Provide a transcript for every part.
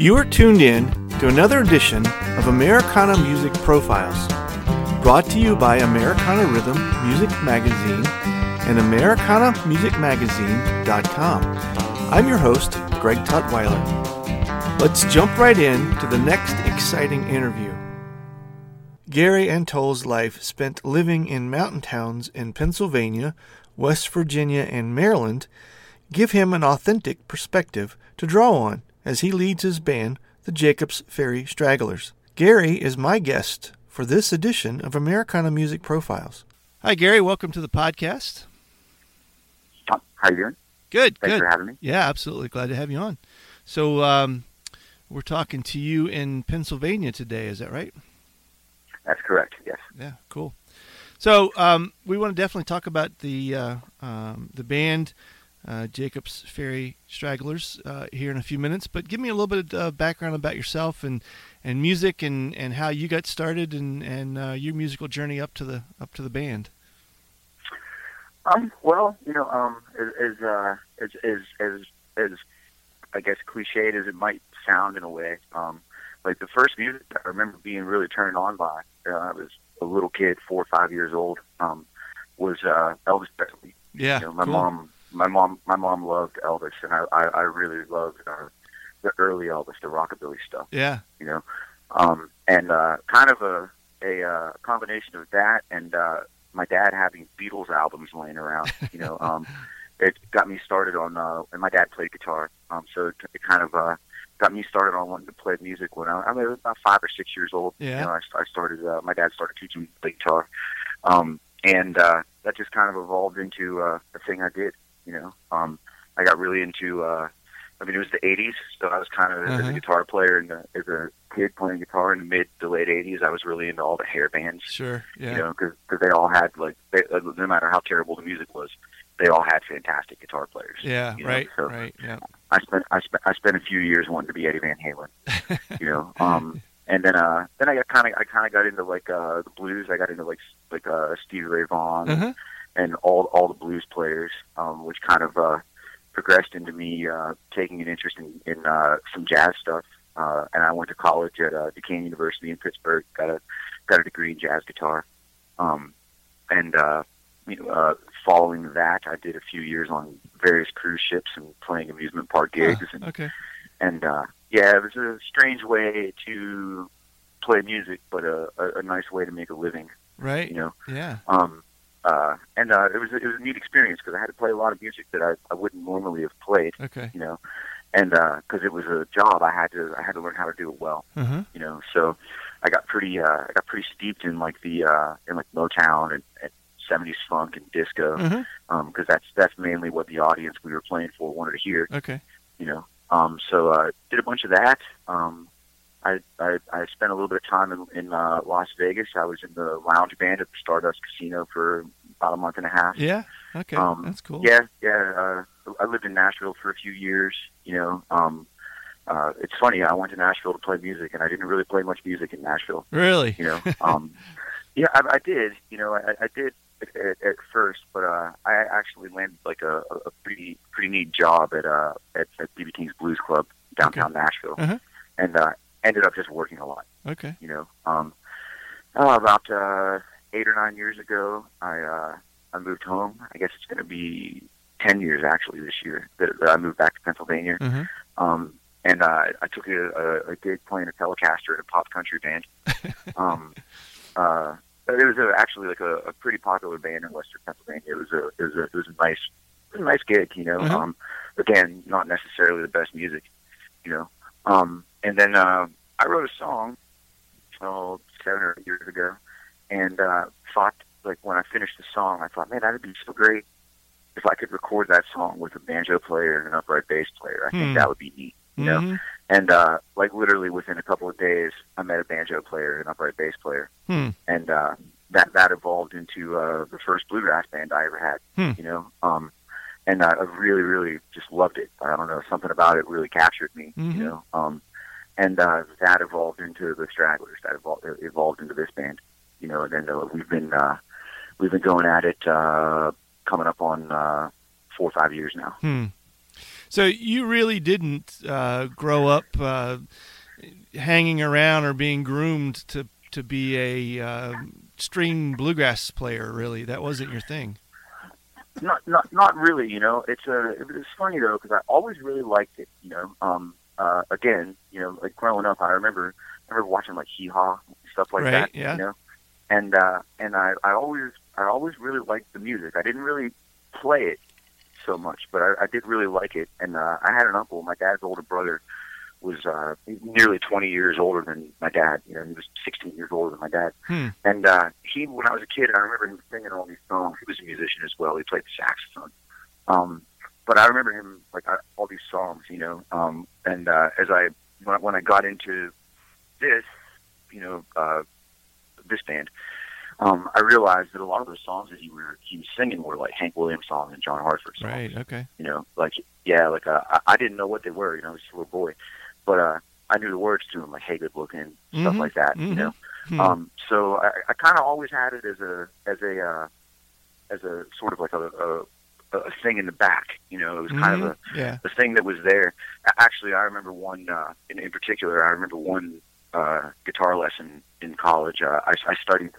You are tuned in to another edition of Americana Music Profiles, brought to you by Americana Rhythm Music Magazine and AmericanaMusicMagazine.com. I'm your host, Greg Tutwiler. Let's jump right in to the next exciting interview. Gary Antol's life spent living in mountain towns in Pennsylvania, West Virginia, and Maryland give him an authentic perspective to draw on as he leads his band, the Jakobs Ferry Stragglers. Gary is my guest for this edition of Americana Music Profiles. Hi, Gary. Welcome to the podcast. How are you doing? Good. Thanks good. for having me. Yeah, absolutely. Glad to have you on. So, um, we're talking to you in Pennsylvania today. Is that right? That's correct. Yes. Yeah. Cool. So, um, we want to definitely talk about the uh, um, the band uh, Jakobs Ferry Stragglers uh, here in a few minutes. But give me a little bit of uh, background about yourself and, and music and, and how you got started and, and uh, your musical journey up to the up to the band. Um. Well, you know, um, as as uh, as, as as as I guess cliched as it might sound in a way, um, like the first music I remember being really turned on by, uh, I was a little kid, four or five years old, um, was uh, Elvis Presley. Yeah, you know, my cool. mom my mom my mom loved Elvis, and I I, I really loved uh, the early Elvis, the rockabilly stuff. Yeah, You know, um, and uh, kind of a a uh, combination of that and uh, my dad having Beatles albums laying around. You know, um, it got me started on. Uh, and my dad played guitar, um, so it, it kind of uh, got me started on wanting to play music when I, I was about five or six years old. Yeah. You know, I, I started. Uh, my dad started teaching me to play guitar, um, and uh, that just kind of evolved into uh, a thing I did you know. Um, I got really into. Uh, I mean, it was the '80s, so I was kind of Uh-huh. a guitar player and uh, as a kid playing guitar in the mid to late '80s. I was really into all the hair bands, sure. Yeah, you know, because they all had like, they, uh, no matter how terrible the music was, they all had fantastic guitar players. yeah, you know, right, so- right. Yeah, I spent I spent I spent a few years wanting to be Eddie Van Halen, you know. Um, and then uh, then I got kind of I kind of got into like uh, the blues. I got into like like uh, Stevie Ray Vaughan uh-huh. And all all the blues players, um, which kind of uh, progressed into me uh, taking an interest in, in uh, some jazz stuff. Uh, and I went to college at uh, Duquesne University in Pittsburgh. Got a got a degree in jazz guitar. Um, and uh, you know, uh, following that, I did a few years on various cruise ships and playing amusement park gigs. Huh, And, okay. and uh, yeah, it was a strange way to play music, but a, a, a nice way to make a living. Right. You know. Yeah. Um, uh, and uh, it was it was a neat experience because I had to play a lot of music that I, I wouldn't normally have played, Okay. you know, and because it was a job, I had to I had to learn how to do it well, Uh-huh. you know. So I got pretty uh, I got pretty steeped in like the uh, in like Motown and, and 70s funk and disco because Uh-huh. that's that's mainly what the audience we were playing for wanted to hear, Okay. you know. Um, so uh, did a bunch of that. Um, I, I I spent a little bit of time in, in uh, Las Vegas. I was in the lounge band at the Stardust Casino for about a month and a half. Yeah. Okay. Um, That's cool. Yeah, yeah. Uh, I lived in Nashville for a few years. You know, um, uh, it's funny. I went to Nashville to play music, and I didn't really play much music in Nashville. Really. You know, um, yeah, I, I did. You know, I, I did at, at, at first, but uh, I actually landed like a, a pretty pretty neat job at uh at, at BB King's Blues Club downtown Nashville, Uh-huh. and uh, ended up just working a lot Okay. you know. Um, oh, about uh, eight or nine years ago, I uh, I moved home. I guess it's going to be ten years actually this year that, that I moved back to Pennsylvania. Uh-huh. Um, and uh, I took a, a, a gig playing a Telecaster in a pop country band. um, uh, it was a, actually like a, a pretty popular band in Western Pennsylvania. It was a it was a, it was a nice it was a nice gig, you know. Uh-huh. Um, again, not necessarily the best music, you know. Um, and then uh, I wrote a song oh seven or eight years ago, and uh, thought like when I finished the song, I thought, man, that'd be so great if I could record that song with a banjo player and an upright bass player. I Hmm. think that would be neat, you know. Mhm. and uh, like literally within a couple of days, I met a banjo player, and an upright bass player, Hmm. and uh, that that evolved into uh, the first bluegrass band I ever had. Hmm. You know, um, and I I really, really just loved it. I don't know, something about it really captured me. Mhm. You know, um, and uh, that evolved into the Stragglers. That evolved, evolved into this band. You know, and then uh, we've been uh, we've been going at it, uh, coming up on uh, four or five years now. Hmm. So you really didn't uh, grow up uh, hanging around or being groomed to to be a uh, string bluegrass player. Really, that wasn't your thing. not not not really you know it's a it's funny though because i always really liked it you know um uh again you know like growing up i remember i remember watching like hee haw stuff like Right, that yeah. you know and uh and i i always i always really liked the music i didn't really play it so much but i, I did really like it and uh i had an uncle my dad's older brother was uh nearly 20 years older than my dad you know he was 16 years older than my dad Hmm. and uh, he, when I was a kid, I remember him singing all these songs. He was a musician as well. He played the saxophone. Um, but I remember him like all these songs, you know. Um, and uh, as I when, I when I got into this, you know, uh, this band, um, I realized that a lot of those songs that he were he was singing were like Hank Williams songs and John Hartford songs Right. Okay. you know, like yeah, like uh, I, I didn't know what they were, you know, I was a little boy, but uh, I knew the words to them, like "Hey, good looking," stuff Mhm, like that, mhm. you know. Hmm. Um, so I, I kind of always had it as a as a uh, as a sort of like a, a a thing in the back, you know. It was kind of a yeah. the thing that was there. Actually, I remember one uh, in, in particular. I remember one uh, guitar lesson in college. Uh, I, I studied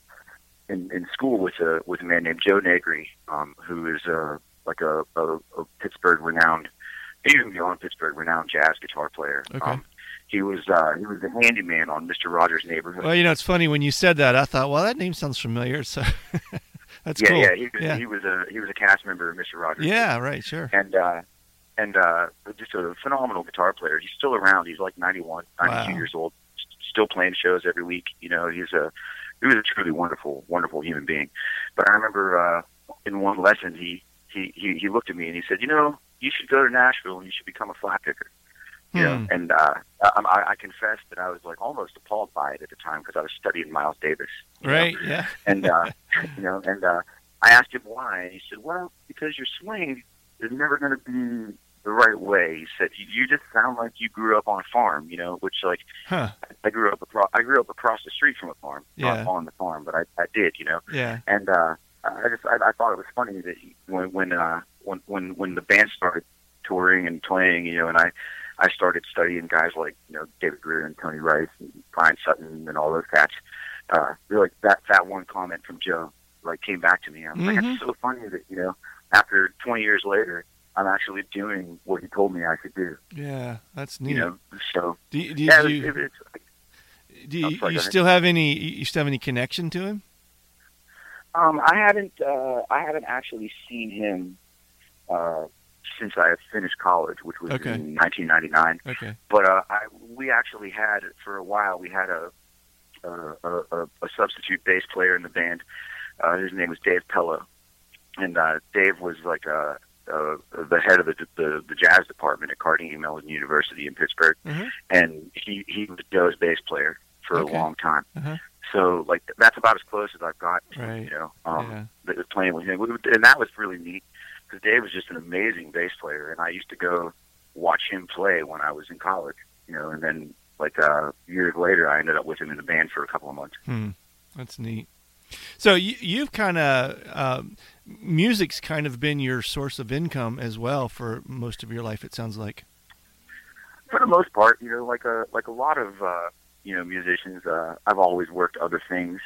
in, in school with a with a man named Joe Negri, um, who is uh, like a, a, a Pittsburgh renowned, even beyond Pittsburgh renowned jazz guitar player. Okay. Um, he was uh, he was the handyman on Mister Rogers' Neighborhood. Well, you know, it's funny when you said that. I thought, well, that name sounds familiar. So that's yeah, cool. yeah, he, was yeah. he was a he was a cast member of Mister Rogers. Yeah, Right. Sure. and uh, and uh, just a phenomenal guitar player. He's still around. He's like 91, 92 Wow. years old, still playing shows every week. You know, he's a he was a truly wonderful, wonderful human being. But I remember uh, in one lesson, he, he he he looked at me and he said, "You know, you should go to Nashville and you should become a flat picker." You know, Hmm. and uh, I, I, I confess that I was like almost appalled by it at the time because I was studying Miles Davis. you know? Right. Yeah. and uh, you know, and uh, I asked him why, and he said, "Well, because your swing is never going to be the right way." He said, "You, you just sound like you grew up on a farm, you know, which like Huh. I grew up across, I grew up across the street from a farm, Yeah. not on the farm, but I, I did, you know." Yeah. And uh, I just I, I thought it was funny that he, when when uh, when when when the band started touring and playing, you know, and I. I started studying guys like you know David Grier and Tony Rice and Bryan Sutton and all those cats. Uh, really, like that that one comment from Joe like came back to me. I'm like, Mhm. it's so funny that you know after 20 years later, I'm actually doing what he told me I should do. Yeah. That's neat. You know, so do you, do you, yeah, do you, it, do you, sorry, you still have any? You still have any connection to him? Um, I haven't uh, I haven't actually seen him uh, since I finished college, which was Okay. in 1999. Okay. But uh, I, we actually had for a while we had a a, a, a a substitute bass player in the band. Uh, his name was Dave Pellow, and uh, Dave was like uh, uh, the head of the, the the jazz department at Carnegie Mellon University in Pittsburgh, Mhm. and he he was Joe's bass player for Okay. a long time. Uh-huh. So like that's about as close as I've got. to, Right. You know, um, yeah. playing with him, and that was really neat because Dave was just an amazing bass player, and I used to go watch him play when I was in college. You know, and then like uh, years later, I ended up with him in the band for a couple of months. Hmm. That's neat. So you, you've kind of um, music's kind of been your source of income as well for most of your life. It sounds like. For the most part, you know, like a like a lot of uh, you know musicians, uh, I've always worked other things.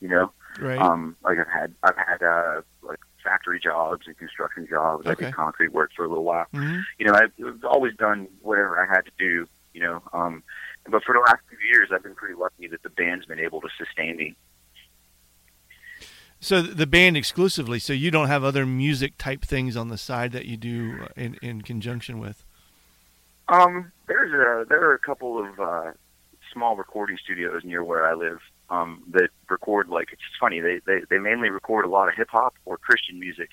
You know, Right. um, like I've had I've had uh, like factory jobs and construction jobs. I did concrete work for a little while. hmm you know, I've always done whatever I had to do, you know. Um, but for the last few years, I've been pretty lucky that the band's been able to sustain me. So the band exclusively. So you don't have other music type things on the side that you do in in conjunction with. Um, there's a there are a couple of uh, small recording studios near where I live um, that record like it's funny they, they they mainly record a lot of hip hop or Christian music,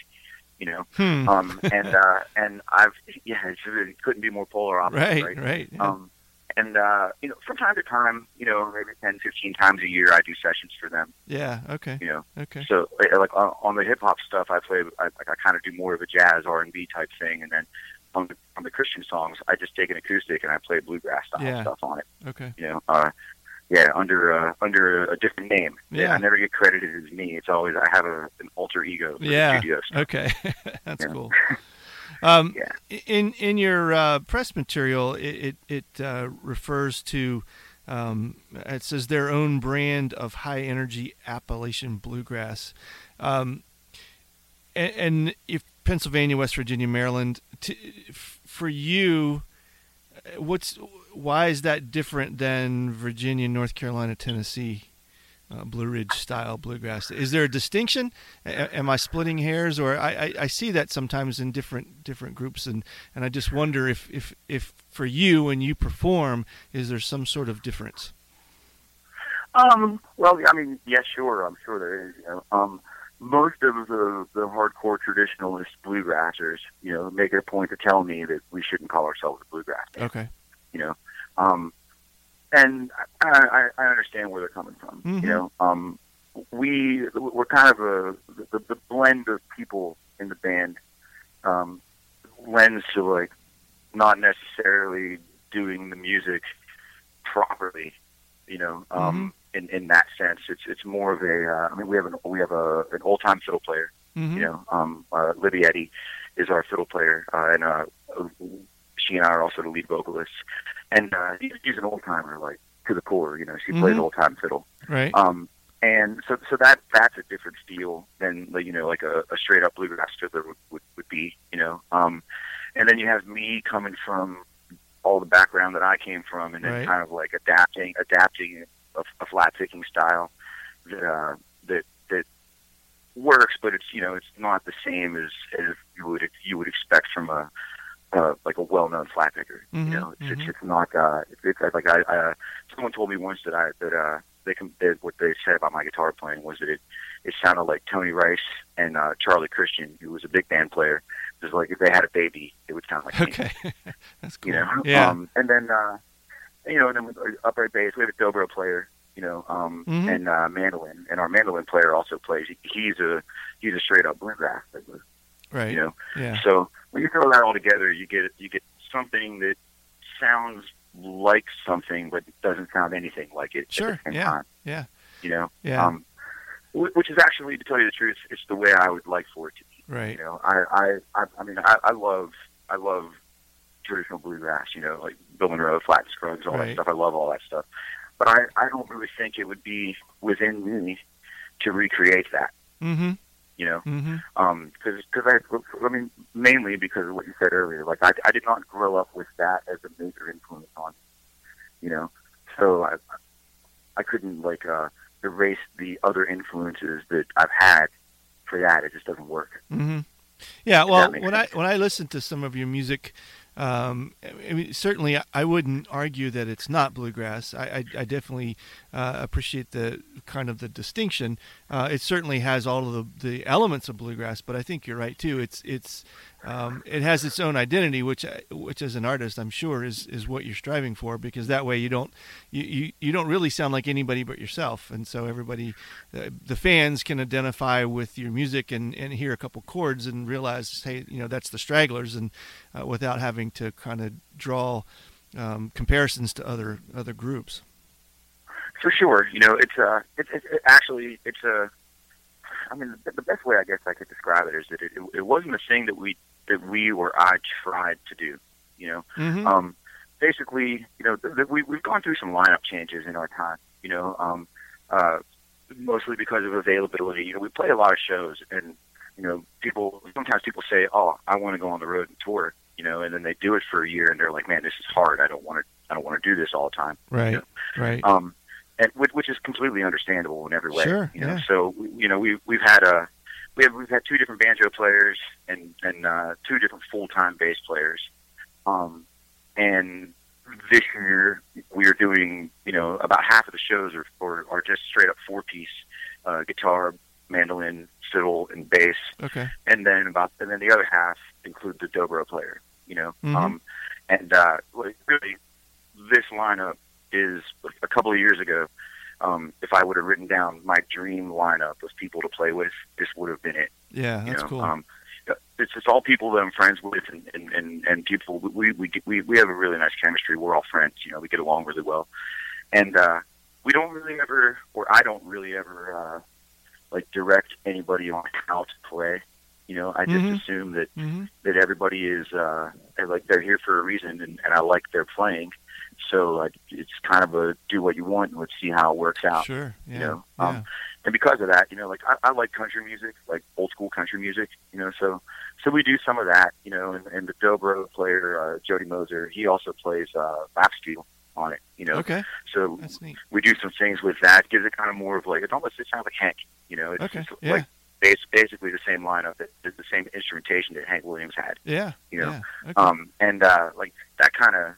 you know. Hmm. Um, and uh, and I've yeah, it's, it couldn't be more polar opposite, right. right? Right. yeah. Um, and uh, you know, from time to time, you know, maybe 10, 15 times a year, I do sessions for them. Yeah. Okay. You know, Okay. so like on, on the hip hop stuff, I play, I, like I kind of do more of a jazz R and B type thing, and then on the on the Christian songs, I just take an acoustic and I play bluegrass style Yeah. stuff on it. Okay. You know, uh, yeah, under uh, under a different name. Yeah. I never get credited as me. It's always I have a, an alter ego. For Yeah. The studio stuff. Okay. That's Yeah. cool. Um, Yeah. In in your uh, press material, it it, it uh, refers to um, it says their own brand of high energy Appalachian bluegrass, um, and, and if Pennsylvania, West Virginia, Maryland, t- f- for you, uh, what's why is that different than Virginia, North Carolina, Tennessee? Uh, Blue Ridge style bluegrass. Is there a distinction? A- am I splitting hairs, or I, I, I see that sometimes in different different groups, and, and I just wonder if, if if for you when you perform, is there some sort of difference? Um, well, I mean, yeah, sure. I'm sure there is. You know, um, most of the the hardcore traditionalist bluegrassers, you know, make it a point to tell me that we shouldn't call ourselves a bluegrass band. Okay. You know, um, and I, I, I understand where they're coming from. Mhm. You know, um, we we're kind of a the, the blend of people in the band um, lends to like not necessarily doing the music properly. You know, um, in in that sense, it's it's more of a. Uh, I mean, we have an we have a an old time fiddle player. Mm-hmm. You know, um, uh, Libby Eddy is our fiddle player, uh, and uh, she and I are also the lead vocalists. And uh, he's, he's an old timer, like to the core. You know, she plays Mhm. old time fiddle. Right. Um, and so, so that that's a different feel than you know, like a, a straight up bluegrass fiddler would, would, would be. You know, um, and then you have me coming from all the background that I came from, and then Right. kind of like adapting, adapting a, a flat picking style that uh, that that works, but it's you know it's not the same as as you would you would expect from a uh, like a well-known flat picker. Mhm, You know, it's, mhm. it's it's not. Uh, it's, it's like I, uh, someone told me once that I that uh, they that what they said about my guitar playing was that it it sounded like Tony Rice and uh, Charlie Christian, who was a big band player. It was like if they had a baby, it would sound like me. Okay. That's cool. You know, Yeah. Um, and then uh, you know, and then with our upright bass, we have a dobro player. You know, um, Mhm. and uh, mandolin, and our mandolin player also plays. He's a he's a straight up bluegrass fiddler. Right. You know, Yeah. so when you throw that all together, you get you get something that sounds like something, but doesn't sound anything like it Sure, at the same yeah, time. yeah. You know, Yeah. um, which is actually, to tell you the truth, it's the way I would like for it to be. right. You know, I I I, I mean, I, I love I love traditional bluegrass. You know, like Bill Monroe, Flatt Scruggs, all Right. that stuff. I love all that stuff, but I I don't really think it would be within me to recreate that. Mm-hmm. You know, Mm-hmm. um, because cause I, I mean, mainly because of what you said earlier. Like, I, I did not grow up with that as a major influence on me, you know. So I, I couldn't like uh, erase the other influences that I've had for that. It just doesn't work. Mm-hmm. Yeah, well, when I when I listen to some of your music, um, I mean, certainly I wouldn't argue that it's not bluegrass. I, I, I definitely uh, appreciate the kind of the distinction. Uh, it certainly has all of the, the elements of bluegrass, but I think you're right too. It's it's um, it has its own identity, which I- which as an artist I'm sure is, is what you're striving for, because that way you don't you, you, you don't really sound like anybody but yourself, and so everybody uh, the fans can identify with your music and, and hear a couple chords and realize, hey, you know, that's the Stragglers, and uh, without having to kind of draw um, comparisons to other other groups. For sure, you know, it's uh, it's it's it, actually it's a. I mean, the, the best way I guess I could describe it is that it, it, it wasn't a thing that we that we or I tried to do. You know, Mm-hmm. um, basically, you know, th- th- we, we've gone through some lineup changes in our time, you know, um, uh, mostly because of availability. You know, we play a lot of shows and, you know, people, sometimes people say, oh, I want to go on the road and tour, you know, and then they do it for a year and they're like, man, this is hard. I don't want to, I don't want to do this all the time. right, yeah. right. Um, and which, which is completely understandable in every way. Sure, You know, yeah. so you know we we've had a we have we've had two different banjo players and and uh, two different full time bass players. Um, and this year we are doing you know about half of the shows are are, are just straight up four piece uh, guitar, mandolin, fiddle, and bass okay. and then about and then the other half include the dobro player. You know, Mhm. um, and uh, really, this lineup is a couple of years ago. Um, if I would have written down my dream lineup of people to play with, this would have been it. Yeah, You that's know, cool. Um, it's just all people that I'm friends with, and and and, and people we, we we we have a really nice chemistry. We're all friends. You know, we get along really well, and uh, we don't really ever, or I don't really ever, uh, like direct anybody on how to play. You know, I just Mhm. assume that hmm that everybody is uh like they're here for a reason and, and I like their playing. So like it's kind of a do what you want and let's see how it works out. Sure. Yeah. You know, yeah. um, And because of that, you know, like I, I like country music, like old school country music, you know, so so we do some of that, you know, and, and the dobro player, uh, Jody Moser, he also plays uh lap steel on it, you know. okay. So we do some things with that, gives it kind of more of like it's almost it sounds like Hank, you know, it's, Okay. it's Yeah. like bas- basically the same lineup that the same instrumentation that Hank Williams had Yeah. you know, Yeah. Okay. um, and uh, like that kind of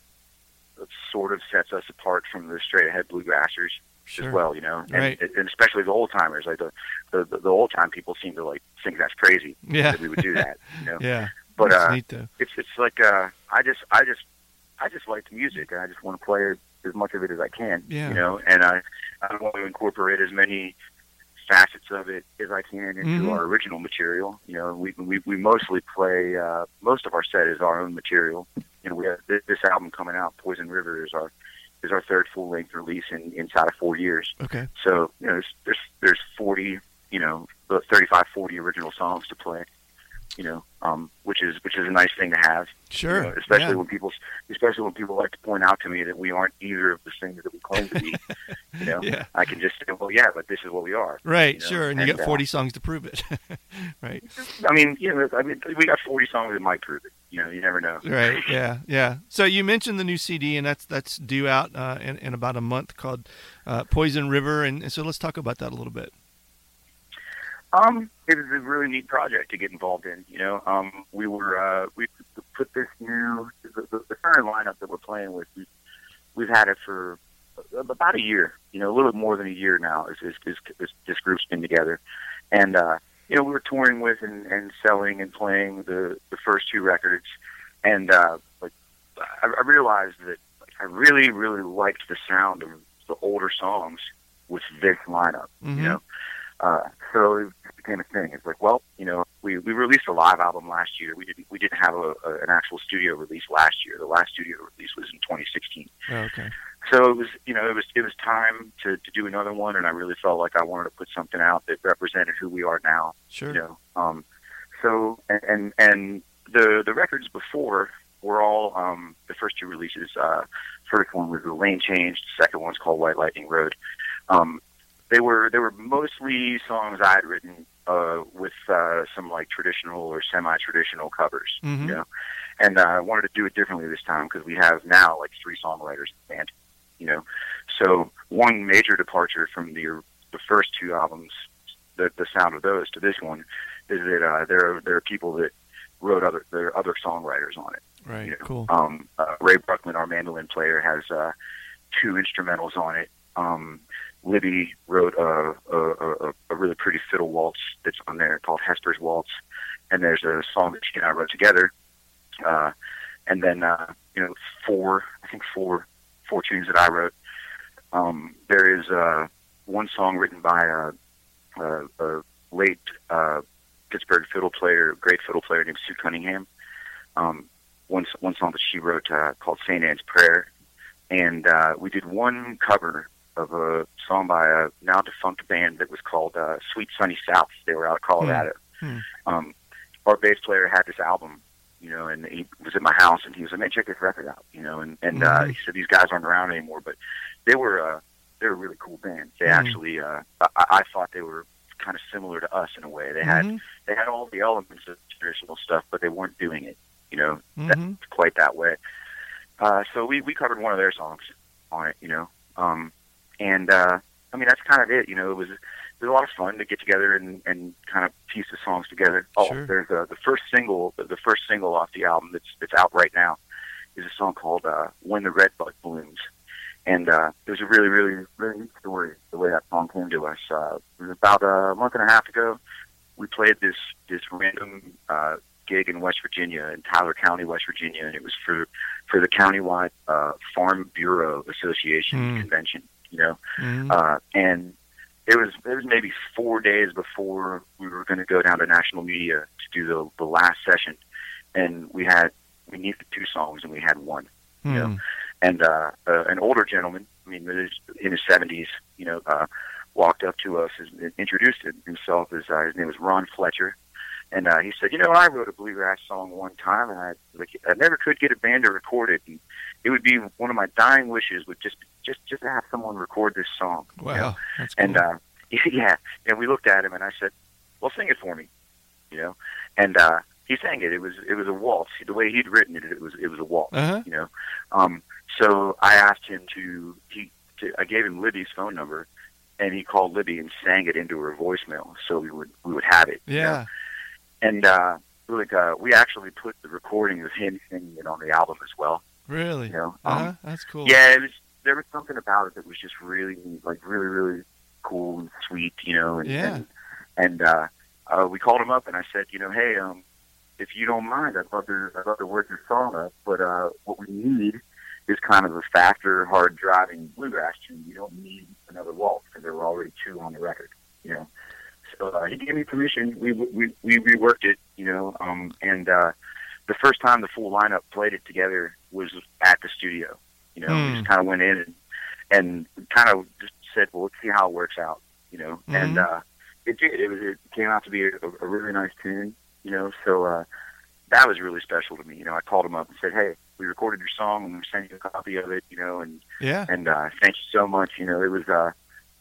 sort of sets us apart from the straight ahead bluegrassers sure. as well, you know, and, Right. and especially the old timers. Like the, the the old time people seem to like think that's crazy Yeah. that we would do that, you know. Yeah. But That's uh, neat it's it's like uh, I just I just I just like the music, and I just want to play as much of it as I can, Yeah. you know, and I I want to incorporate as many facets of it as I can into Mhm. our original material. You know, we we we mostly play uh, most of our set is our own material. You know, we have this, this album coming out, Poison River, is our is our third full length release in inside of four years. Okay. So you know, there's there's, there's 40, you know, 35, 40 original songs to play. You know, um, which is which is a nice thing to have. you Sure. know, especially yeah. when people, especially when people like to point out to me that we aren't either of the things that we claim to be. you know, Yeah. I can just say, well, yeah, but this is what we are. Right. you know, sure. And you and, got uh, 40 songs to prove it. right. I mean, you know, I mean, we got 40 songs that might prove it. You know, you never know. Right. Yeah. Yeah. So you mentioned the new CD, and that's that's due out uh, in, in about a month, called uh, Poison River. And, and so let's talk about that a little bit. Um, it was a really neat project to get involved in. You know, um, we were uh, we put this new the, the, the current lineup that we're playing with. We, we've had it for about a year. You know, a little bit more than a year now. Is is, is, is this group's been together, and uh, you know, we were touring with and, and selling and playing the the first two records, and uh, like I, I realized that like, I really really liked the sound of the older songs with this lineup. Mhm. You know. Uh, so became thing. It's like, well, you know, we, we released a live album last year. We didn't we didn't have a, a, an actual studio release last year. The last studio release was in 2016. Oh, okay. So it was you know it was it was time to, to do another one, and I really felt like I wanted to put something out that represented who we are now. Sure. You know, um, so and and, and the the records before were all um, the first two releases. Uh, first one was the Lane Change. The second one's called White Lightning Road. Um, they were they were mostly songs I had written uh, with uh, some like traditional or semi-traditional covers, Mhm. you know. And uh, I wanted to do it differently this time because we have now like three songwriters in the band, you know. So one major departure from the the first two albums, the the sound of those to this one, is that uh, there are there are people that wrote other there are other songwriters on it. Right. You know, Cool. Um, uh, Ray Bruckman, our mandolin player, has uh, two instrumentals on it. Um, Libby wrote a, a, a, a really pretty fiddle waltz that's on there called Hesper's Waltz, and there's a song that she and I wrote together. Uh, and then uh, you know four, I think four, four tunes that I wrote. Um, there is uh, one song written by a, a, a late uh, Pittsburgh fiddle player, great fiddle player named Sue Cunningham. Um, one one song that she wrote uh, called Saint Anne's Prayer, and uh, we did one cover of a song by a now defunct band that was called uh, Sweet Sunny South. They were out of Colorado. Hmm. Um, our bass player had this album, you know, and he was at my house, and he was like, "Man, check this record out," you know, and and uh, Mhm. he said these guys aren't around anymore, but they were uh, they were a really cool band. They Mhm. actually, uh, I, I thought they were kind of similar to us in a way. They had Mhm. they had all the elements of traditional stuff, but they weren't doing it, you know, Mhm. quite that way. Uh, so we, we covered one of their songs on it, you know. Um, and uh, I mean that's kind of it, you know. It was it was a lot of fun to get together and, and kind of piece the songs together. Oh, Sure. there's a, the first single, the first single off the album that's that's out right now is a song called uh, "When the Red Bud Blooms," and uh, it was a really, really, really neat story the way that song came to us. Uh, it was about a month and a half ago. We played this this random uh, gig in West Virginia, in Tyler County, West Virginia, and it was for for the countywide uh, Farm Bureau Association Mm. convention. You know, Mhm. uh, and it was it was maybe four days before we were going to go down to national media to do the the last session, and we had we needed two songs and we had one. Hmm. know, And uh, uh, an older gentleman, I mean, in his seventies, you know, uh, walked up to us and introduced himself as uh, his name was Ron Fletcher. And uh, he said, "You know, I wrote a bluegrass song one time, and I like I never could get a band to record it. And it would be one of my dying wishes would just just just have someone record this song. you know? Wow, that's cool. And uh, yeah, and we looked at him, and I said, "Well, sing it for me," you know. And uh, he sang it. It was it was a waltz. The way he'd written it, it was it was a waltz. uh-huh. You know. Um, so I asked him to he to, I gave him Libby's phone number, and he called Libby and sang it into her voicemail, so we would we would have it. you know? Yeah. And uh, like uh, we actually put the recording of him singing it on the album as well. Really. You know. Uh Um, huh. That's cool. yeah, it was, there was something about it that was just really, like, really, really cool and sweet, you know. And, Yeah. And, and uh, uh, we called him up, and I said, you know, hey, um, if you don't mind, I'd love to, I'd love to work your song up, but uh, what we need is kind of a faster, hard driving bluegrass tune. You don't need another waltz because there were already two on the record, you know. So uh, he gave me permission. We we we reworked it, you know, um, and uh, the first time the full lineup played it together was at the studio. You know, we Hmm. just kind of went in and and kind of just said, well, let's see how it works out. You know, and Mhm. uh, it did. It was it came out to be a, a really nice tune. You know, so uh, that was really special to me. You know, I called him up and said, hey, we recorded your song and we sent you a copy of it. You know, and Yeah. and uh, thank you so much. You know, it was uh,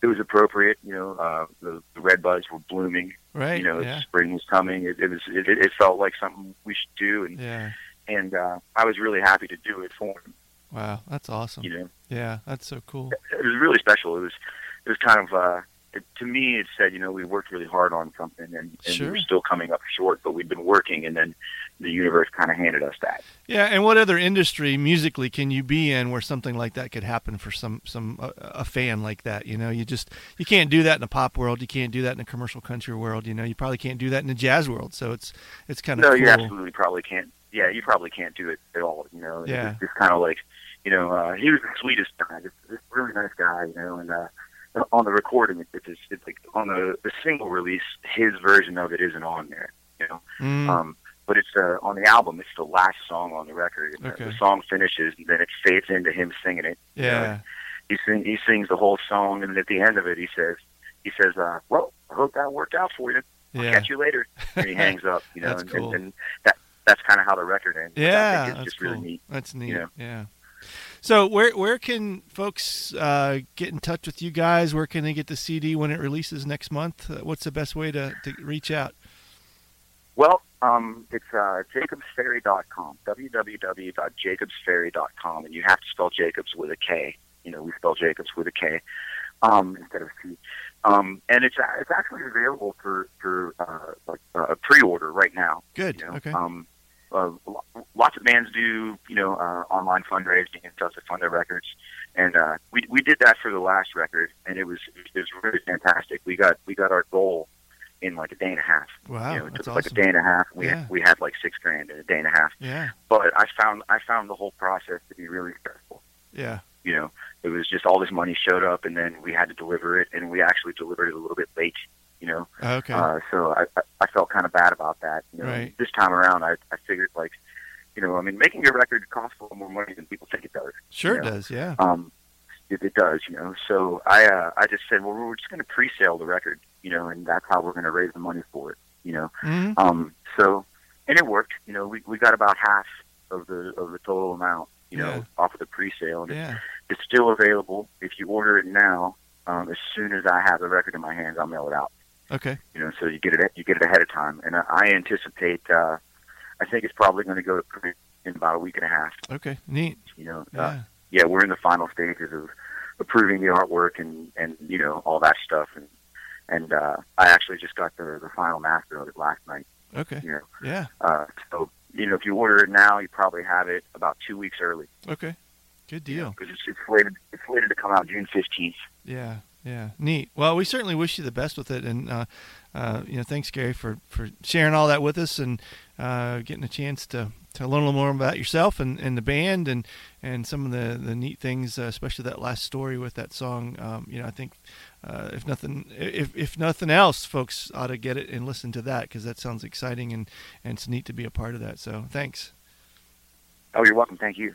it was appropriate. You know, uh, the, the red buds were blooming. Right. You know, yeah. spring was coming. It, it was it, it felt like something we should do, and Yeah. and uh, I was really happy to do it for him. Wow. That's awesome. You know, Yeah. That's so cool. it was really special. It was it was kind of uh, it, to me. It said, you know, we worked really hard on something, and, and we Sure. were still coming up short, but we'd been working, and then the universe kind of handed us that. Yeah, and what other industry musically can you be in where something like that could happen for some some a, a fan like that? You know, you just you can't do that in a pop world. You can't do that in a commercial country world. You know, you probably can't do that in the jazz world. So it's it's kind of No, cool. you absolutely probably can't. Yeah, you probably can't do it at all. You know, Yeah. it's just kind of like, you know, uh, he was the sweetest guy, just, just really nice guy. You know, and uh, on the recording, it's it's like on the the single release, his version of it isn't on there. You know, Mm, um, but it's uh, on the album. It's the last song on the record. Okay. The song finishes, and then it fades into him singing it. you know, yeah. he sing, he sings the whole song, and at the end of it, he says, he says, uh, "Well, I hope that worked out for you. I'll Yeah. catch you later." And he hangs up. You know, That's and, cool. and, and that that's kind of how the record ends. Yeah, think is that's just cool. really neat. That's neat. know? Yeah. So where where can folks uh, get in touch with you guys? Where can they get the CD when it releases next month? Uh, what's the best way to, to reach out? Well, um, it's uh, jakobsferry.com, www.jakobsferry.com, and you have to spell Jacobs with a K. You know, we spell Jacobs with a K um, instead of C. Um, and it's uh, it's actually available for for uh, like uh, a pre-order right now. Good. You know, Okay. um, uh, lots of bands do you know uh, online fundraising and stuff to fund their records, and uh, we we did that for the last record, and it was it was really fantastic. We got we got our goal in like a day and a half. wow. you know, it took like a day and a half. We Yeah. we had like six grand in a day and a half. Yeah. But I found I found the whole process to be really stressful. Yeah. You know, it was just all this money showed up, and then we had to deliver it, and we actually delivered it a little bit late. You know, Okay. uh, so I, I felt kind of bad about that. You know, Right. this time around, I I figured like, you know, I mean, making a record costs a little more money than people think it does. sure you it know. does. Yeah. Um, it, it does, you know. So I uh, I just said, well, we're just going to pre-sale the record, you know, and that's how we're going to raise the money for it, you know. hmm Um, so, and it worked. You know, we we got about half of the of the total amount, you know, off of the pre-sale, and Yeah. it's still available. If you order it now, um, as soon as I have the record in my hands, I'll mail it out. Okay. You know, so you get it you get it ahead of time, and I, I anticipate. Uh, I think it's probably going to go to print in about a week and a half. Okay. Neat. You know, Yeah. uh, yeah, we're in the final stages of approving the artwork and and you know all that stuff, and and uh, I actually just got the the final master of it last night. Okay. You know. Yeah. Uh, so, you know, if you order it now, you probably have it about two weeks early. Okay. Good deal. Because it's, it's slated, it's slated to come out June 15th. Yeah, yeah, neat. Well, we certainly wish you the best with it, and uh, uh, you know, thanks, Gary, for, for sharing all that with us and uh, getting a chance to to learn a little more about yourself and, and the band and, and some of the, the neat things, uh, especially that last story with that song. Um, you know, I think uh, if nothing if, if nothing else, folks ought to get it and listen to that because that sounds exciting and, and it's neat to be a part of that. So thanks. Oh, you're welcome. Thank you.